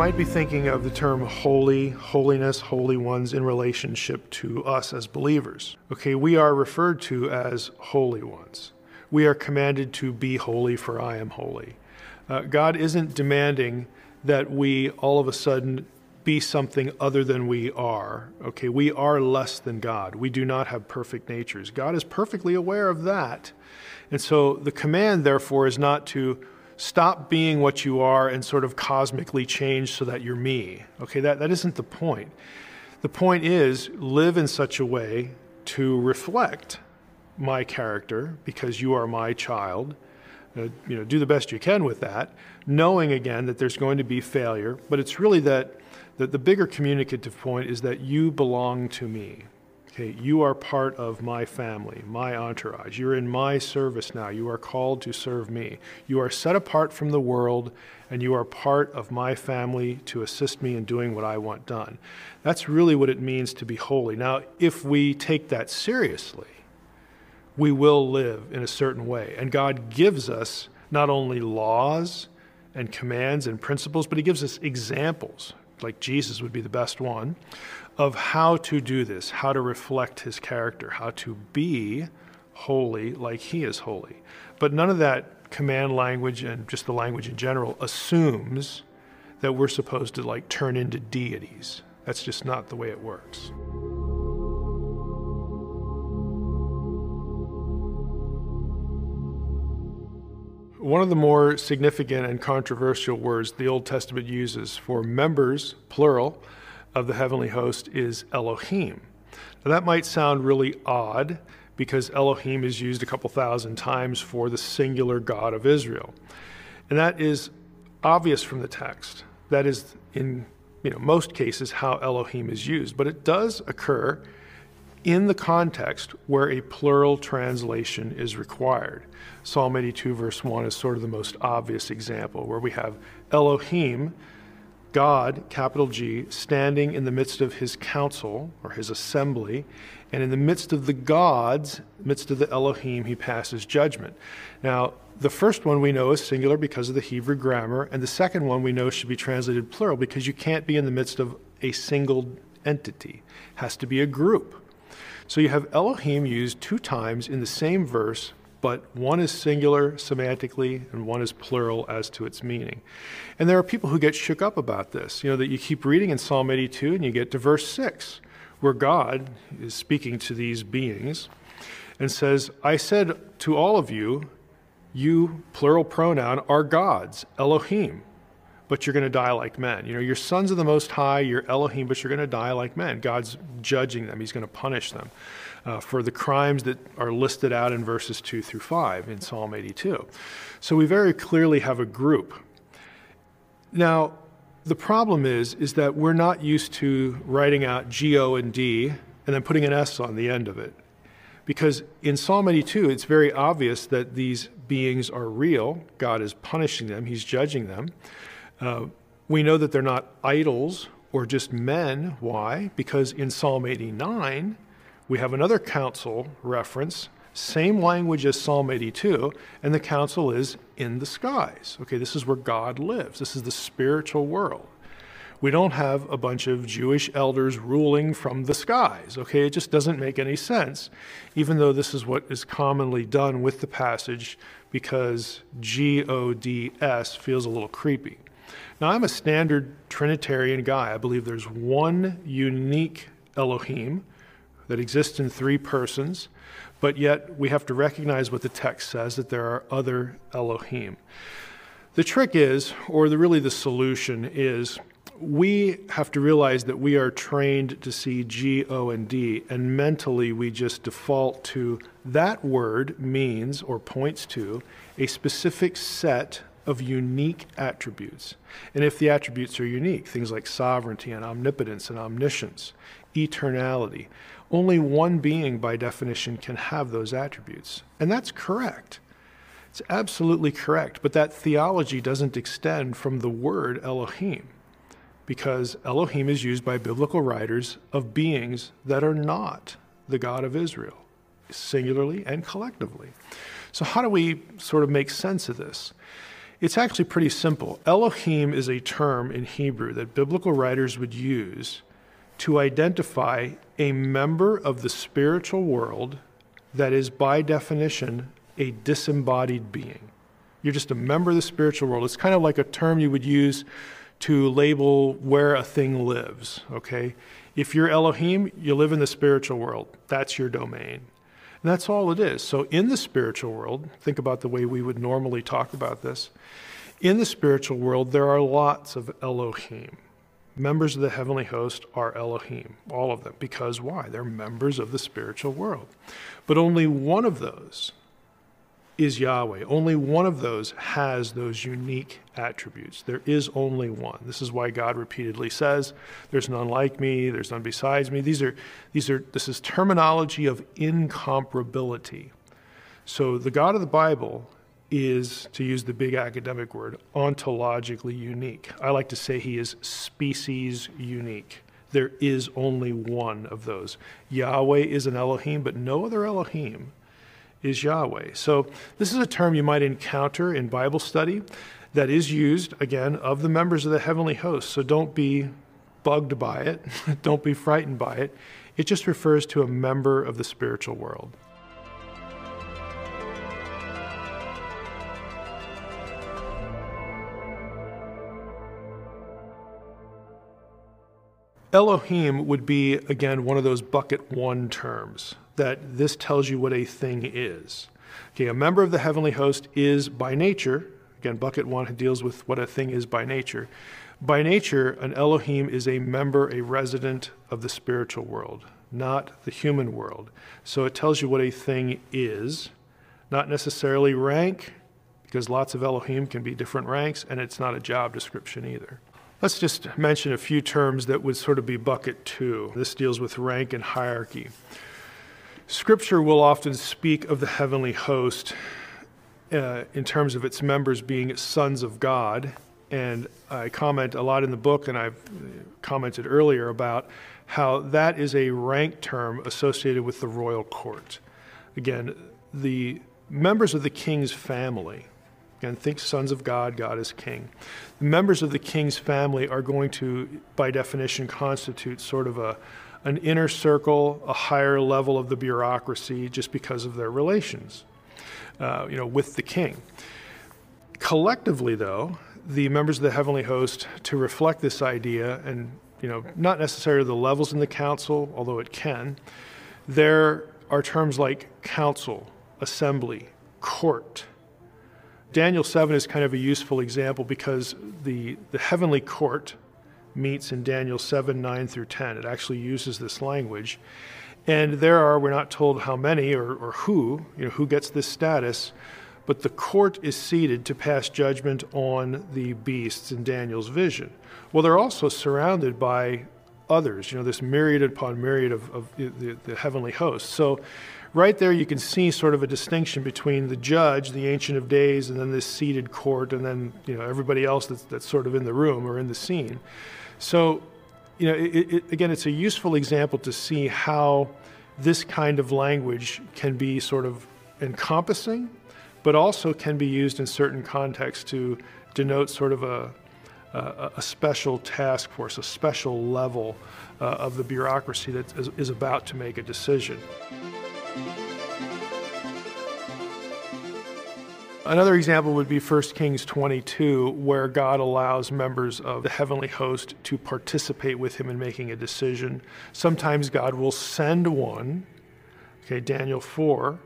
might be thinking of the term holy, holiness, holy ones in relationship to us as believers. Okay, we are referred to as holy ones. We are commanded to be holy, for I am holy. Uh, God isn't demanding that we all of a sudden be something other than we are. Okay, we are less than God. We do not have perfect natures. God is perfectly aware of that. And so the command, therefore, is not to stop being what you are and sort of cosmically change so that you're me. Okay, that, that isn't the point. The point is live in such a way to reflect my character because you are my child. Uh, you know, do the best you can with that, knowing again that there's going to be failure, but it's really that, that the bigger communicative point is that you belong to me. Okay, you are part of my family, my entourage. You're in my service now. You are called to serve me. You are set apart from the world, and you are part of my family to assist me in doing what I want done. That's really what it means to be holy. Now, if we take that seriously, we will live in a certain way. And God gives us not only laws and commands and principles, but He gives us examples, like Jesus would be the best one, of how to do this, how to reflect his character, how to be holy like he is holy. But none of that command language and just the language in general assumes that we're supposed to like turn into deities. That's just not the way it works. One of the more significant and controversial words the Old Testament uses for members, plural, of the heavenly host is Elohim. Now, that might sound really odd because Elohim is used a couple thousand times for the singular God of Israel. And that is obvious from the text. That is, in you know, most cases, how Elohim is used. But it does occur in the context where a plural translation is required. Psalm 82, verse 1 is sort of the most obvious example, where we have Elohim God, capital G, standing in the midst of his council or his assembly, and in the midst of the gods, midst of the Elohim, he passes judgment. Now, the first one we know is singular because of the Hebrew grammar, and the second one we know should be translated plural because you can't be in the midst of a single entity. It has to be a group. So you have Elohim used two times in the same verse but one is singular semantically and one is plural as to its meaning. And there are people who get shook up about this. You know, that you keep reading in Psalm 82 and you get to verse 6, where God is speaking to these beings and says, I said to all of you, you, plural pronoun, are gods, Elohim, but you're going to die like men. You know, you're sons of the Most High, you're Elohim, but you're going to die like men. God's judging them, He's going to punish them uh, for the crimes that are listed out in verses 2 through 5 in Psalm 82. So we very clearly have a group. Now, the problem is, is that we're not used to writing out G, O, and D and then putting an S on the end of it. Because in Psalm 82, it's very obvious that these beings are real. God is punishing them, He's judging them. Uh, we know that they're not idols or just men. Why? Because in Psalm 89, we have another council reference, same language as Psalm 82, and the council is in the skies. Okay, this is where God lives. This is the spiritual world. We don't have a bunch of Jewish elders ruling from the skies. Okay, it just doesn't make any sense, even though this is what is commonly done with the passage because G O D S feels a little creepy. Now, I'm a standard Trinitarian guy. I believe there's one unique Elohim that exists in three persons, but yet we have to recognize what the text says that there are other Elohim. The trick is, or the, really the solution is, we have to realize that we are trained to see G, O, and D, and mentally we just default to that word means or points to a specific set of unique attributes. And if the attributes are unique, things like sovereignty and omnipotence and omniscience, eternality, only one being, by definition, can have those attributes. And that's correct. It's absolutely correct. But that theology doesn't extend from the word Elohim, because Elohim is used by biblical writers of beings that are not the God of Israel, singularly and collectively. So, how do we sort of make sense of this? It's actually pretty simple. Elohim is a term in Hebrew that biblical writers would use to identify a member of the spiritual world that is, by definition, a disembodied being. You're just a member of the spiritual world. It's kind of like a term you would use to label where a thing lives, okay? If you're Elohim, you live in the spiritual world. That's your domain. And that's all it is. So, in the spiritual world, think about the way we would normally talk about this. In the spiritual world, there are lots of Elohim. Members of the heavenly host are Elohim, all of them. Because why? They're members of the spiritual world. But only one of those is Yahweh. Only one of those has those unique attributes. There is only one. This is why God repeatedly says, "There's none like me. There's none besides me." These are, these are. This is terminology of incomparability. So the God of the Bible is, to use the big academic word, ontologically unique. I like to say he is species unique. There is only one of those. Yahweh is an Elohim, but no other Elohim is Yahweh. So, this is a term you might encounter in Bible study that is used, again, of the members of the heavenly host. So, don't be bugged by it, don't be frightened by it. It just refers to a member of the spiritual world. Elohim would be, again, one of those bucket one terms that this tells you what a thing is. Okay, a member of the heavenly host is by nature, again, bucket one deals with what a thing is by nature. By nature, an Elohim is a member, a resident of the spiritual world, not the human world. So it tells you what a thing is, not necessarily rank, because lots of Elohim can be different ranks, and it's not a job description either. Let's just mention a few terms that would sort of be bucket two. This deals with rank and hierarchy. Scripture will often speak of the heavenly host uh, in terms of its members being sons of God. And I comment a lot in the book, and I've commented earlier about how that is a rank term associated with the royal court. Again, the members of the king's family, again, think sons of God, God is king. The members of the king's family are going to, by definition, constitute sort of a an inner circle, a higher level of the bureaucracy just because of their relations, uh, you know, with the king. Collectively, though, the members of the heavenly host, to reflect this idea, and you know, not necessarily the levels in the council, although it can, there are terms like council, assembly, court. Daniel 7 is kind of a useful example because the, the heavenly court, meets in Daniel 7 9 through 10. It actually uses this language. And there are, we're not told how many or, or who, you know, who gets this status, but the court is seated to pass judgment on the beasts in Daniel's vision. Well, they're also surrounded by others, you know, this myriad upon myriad of, of the, the heavenly hosts. So, right there, you can see sort of a distinction between the judge, the Ancient of Days, and then this seated court, and then, you know, everybody else that's, that's sort of in the room or in the scene. So, you know, it, it, again, it's a useful example to see how this kind of language can be sort of encompassing, but also can be used in certain contexts to denote sort of a, a, special task force, a special level uh, of the bureaucracy that is, is about to make a decision. Another example would be 1 Kings 22, where God allows members of the heavenly host to participate with him in making a decision. Sometimes God will send one, okay, Daniel 4,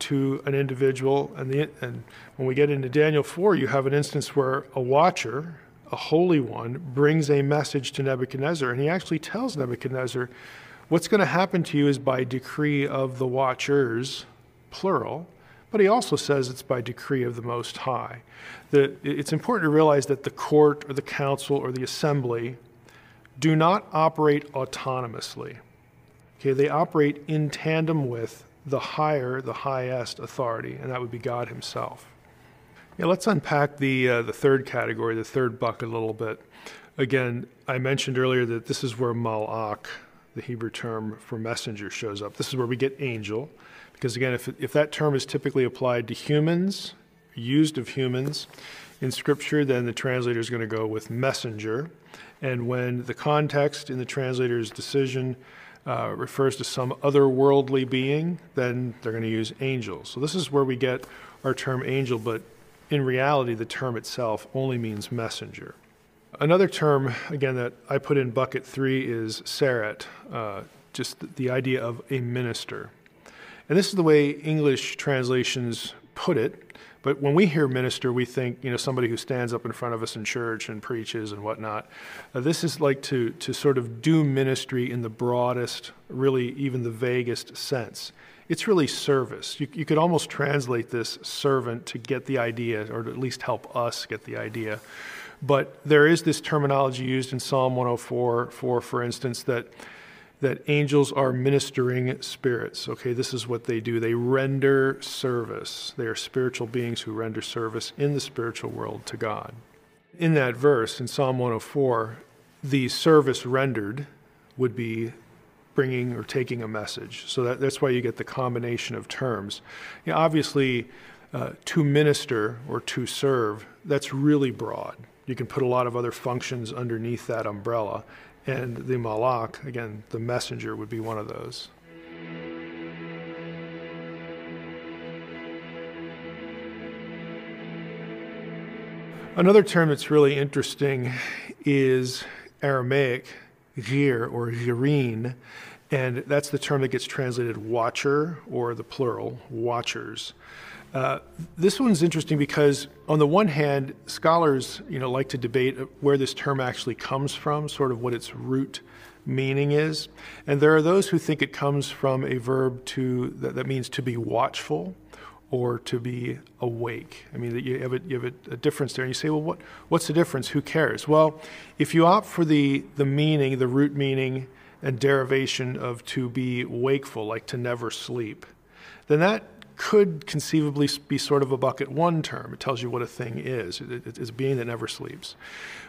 to an individual. And, the, and when we get into Daniel 4, you have an instance where a watcher, a holy one, brings a message to Nebuchadnezzar. And he actually tells Nebuchadnezzar, What's going to happen to you is by decree of the watchers, plural but he also says it's by decree of the Most High. That it's important to realize that the court or the council or the assembly do not operate autonomously. Okay, they operate in tandem with the higher, the highest authority, and that would be God Himself. Yeah, let's unpack the uh, the third category, the third bucket, a little bit. Again, I mentioned earlier that this is where malach, the Hebrew term for messenger, shows up. This is where we get angel. Because again, if, if that term is typically applied to humans, used of humans, in Scripture, then the translator is going to go with messenger. And when the context in the translator's decision uh, refers to some otherworldly being, then they're going to use angel. So this is where we get our term angel, but in reality, the term itself only means messenger. Another term, again, that I put in bucket three is seret, uh, just the idea of a minister. And this is the way English translations put it. But when we hear minister, we think, you know, somebody who stands up in front of us in church and preaches and whatnot. Uh, this is like to, to sort of do ministry in the broadest, really even the vaguest sense. It's really service. You, you could almost translate this servant to get the idea, or to at least help us get the idea. But there is this terminology used in Psalm 104, for, for instance, that that angels are ministering spirits. Okay, this is what they do. They render service. They are spiritual beings who render service in the spiritual world to God. In that verse, in Psalm 104, the service rendered would be bringing or taking a message. So that, that's why you get the combination of terms. You know, obviously, uh, to minister or to serve, that's really broad. You can put a lot of other functions underneath that umbrella. And the malak, again, the messenger, would be one of those. Another term that's really interesting is Aramaic, gir or girin, and that's the term that gets translated watcher or the plural, watchers. Uh, this one's interesting because, on the one hand, scholars, you know, like to debate where this term actually comes from, sort of what its root meaning is, and there are those who think it comes from a verb to that, that means to be watchful or to be awake. I mean, you have, a, you have a, a, difference there, and you say, well, what, what's the difference? Who cares? Well, if you opt for the the meaning, the root meaning and derivation of to be wakeful, like to never sleep, then that could conceivably be sort of a bucket one term. It tells you what a thing is. it's a being that never sleeps.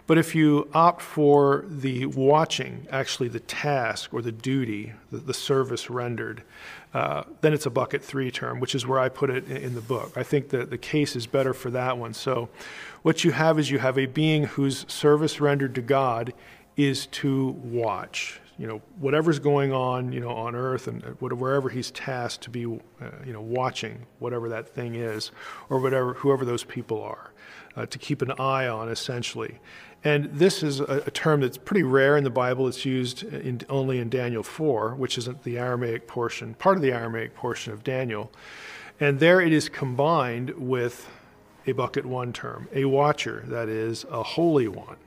But if you opt for the watching, actually the task or the duty, the, the service rendered, uh, then it's a bucket three term, which is where I put it in, in the book. I think that the case is better for that one. So what you have is you have a being whose service rendered to God is to watch you know whatever's going on you know on earth and wherever he's tasked to be uh, you know watching whatever that thing is or whatever whoever those people are uh, to keep an eye on essentially. And this is a, a, term that's pretty rare in the bible. It's used in, only in daniel 4 which is the aramaic portion part of the aramaic portion of daniel. And there it is combined with a bucket one term a watcher that is a holy one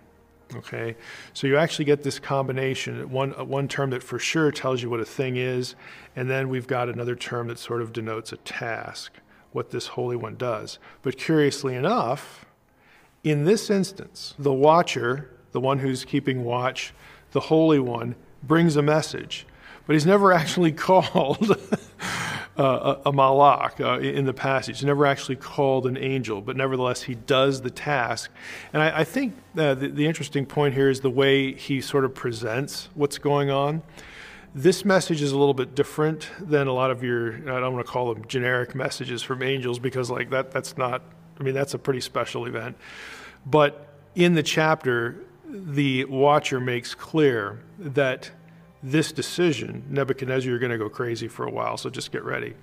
Okay, so you actually get this combination, one, one term that for sure tells you what a thing is, and then we've got another term that sort of denotes a task, what this Holy One does. But curiously enough, in this instance, the watcher, the one who's keeping watch, the Holy One, brings a message, but he's never actually called uh, a, malak uh, in the passage, never actually called an angel, but nevertheless he does the task. And I, I think uh, the, the interesting point here is the way he sort of presents what's going on. This message is a little bit different than a lot of your, I don't want to call them generic messages from angels because, like, that, that's not, I mean, that's a pretty special event. But in the chapter, the watcher makes clear that this decision, Nebuchadnezzar, you're going to go crazy for a while, so just get ready.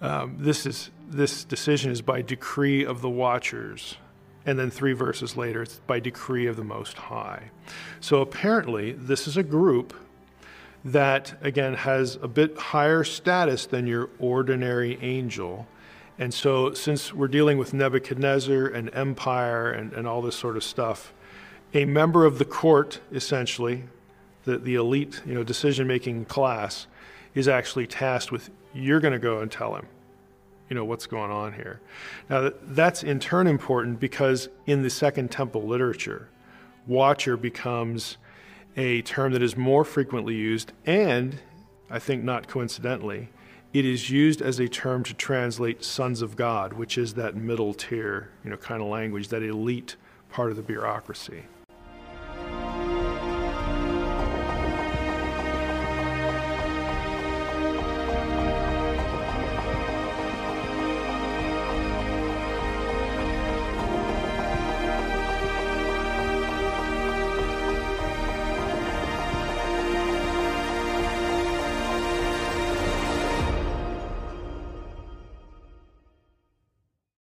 Um, this is this decision is by decree of the watchers, and then three verses later, it's by decree of the Most High. So apparently, this is a group that again has a bit higher status than your ordinary angel. And so, since we're dealing with Nebuchadnezzar and empire and, and all this sort of stuff, a member of the court, essentially, the, the elite you know, decision making class is actually tasked with you're going to go and tell him you know what's going on here. Now that's in turn important because in the second temple literature watcher becomes a term that is more frequently used and i think not coincidentally it is used as a term to translate sons of god which is that middle tier you know kind of language that elite part of the bureaucracy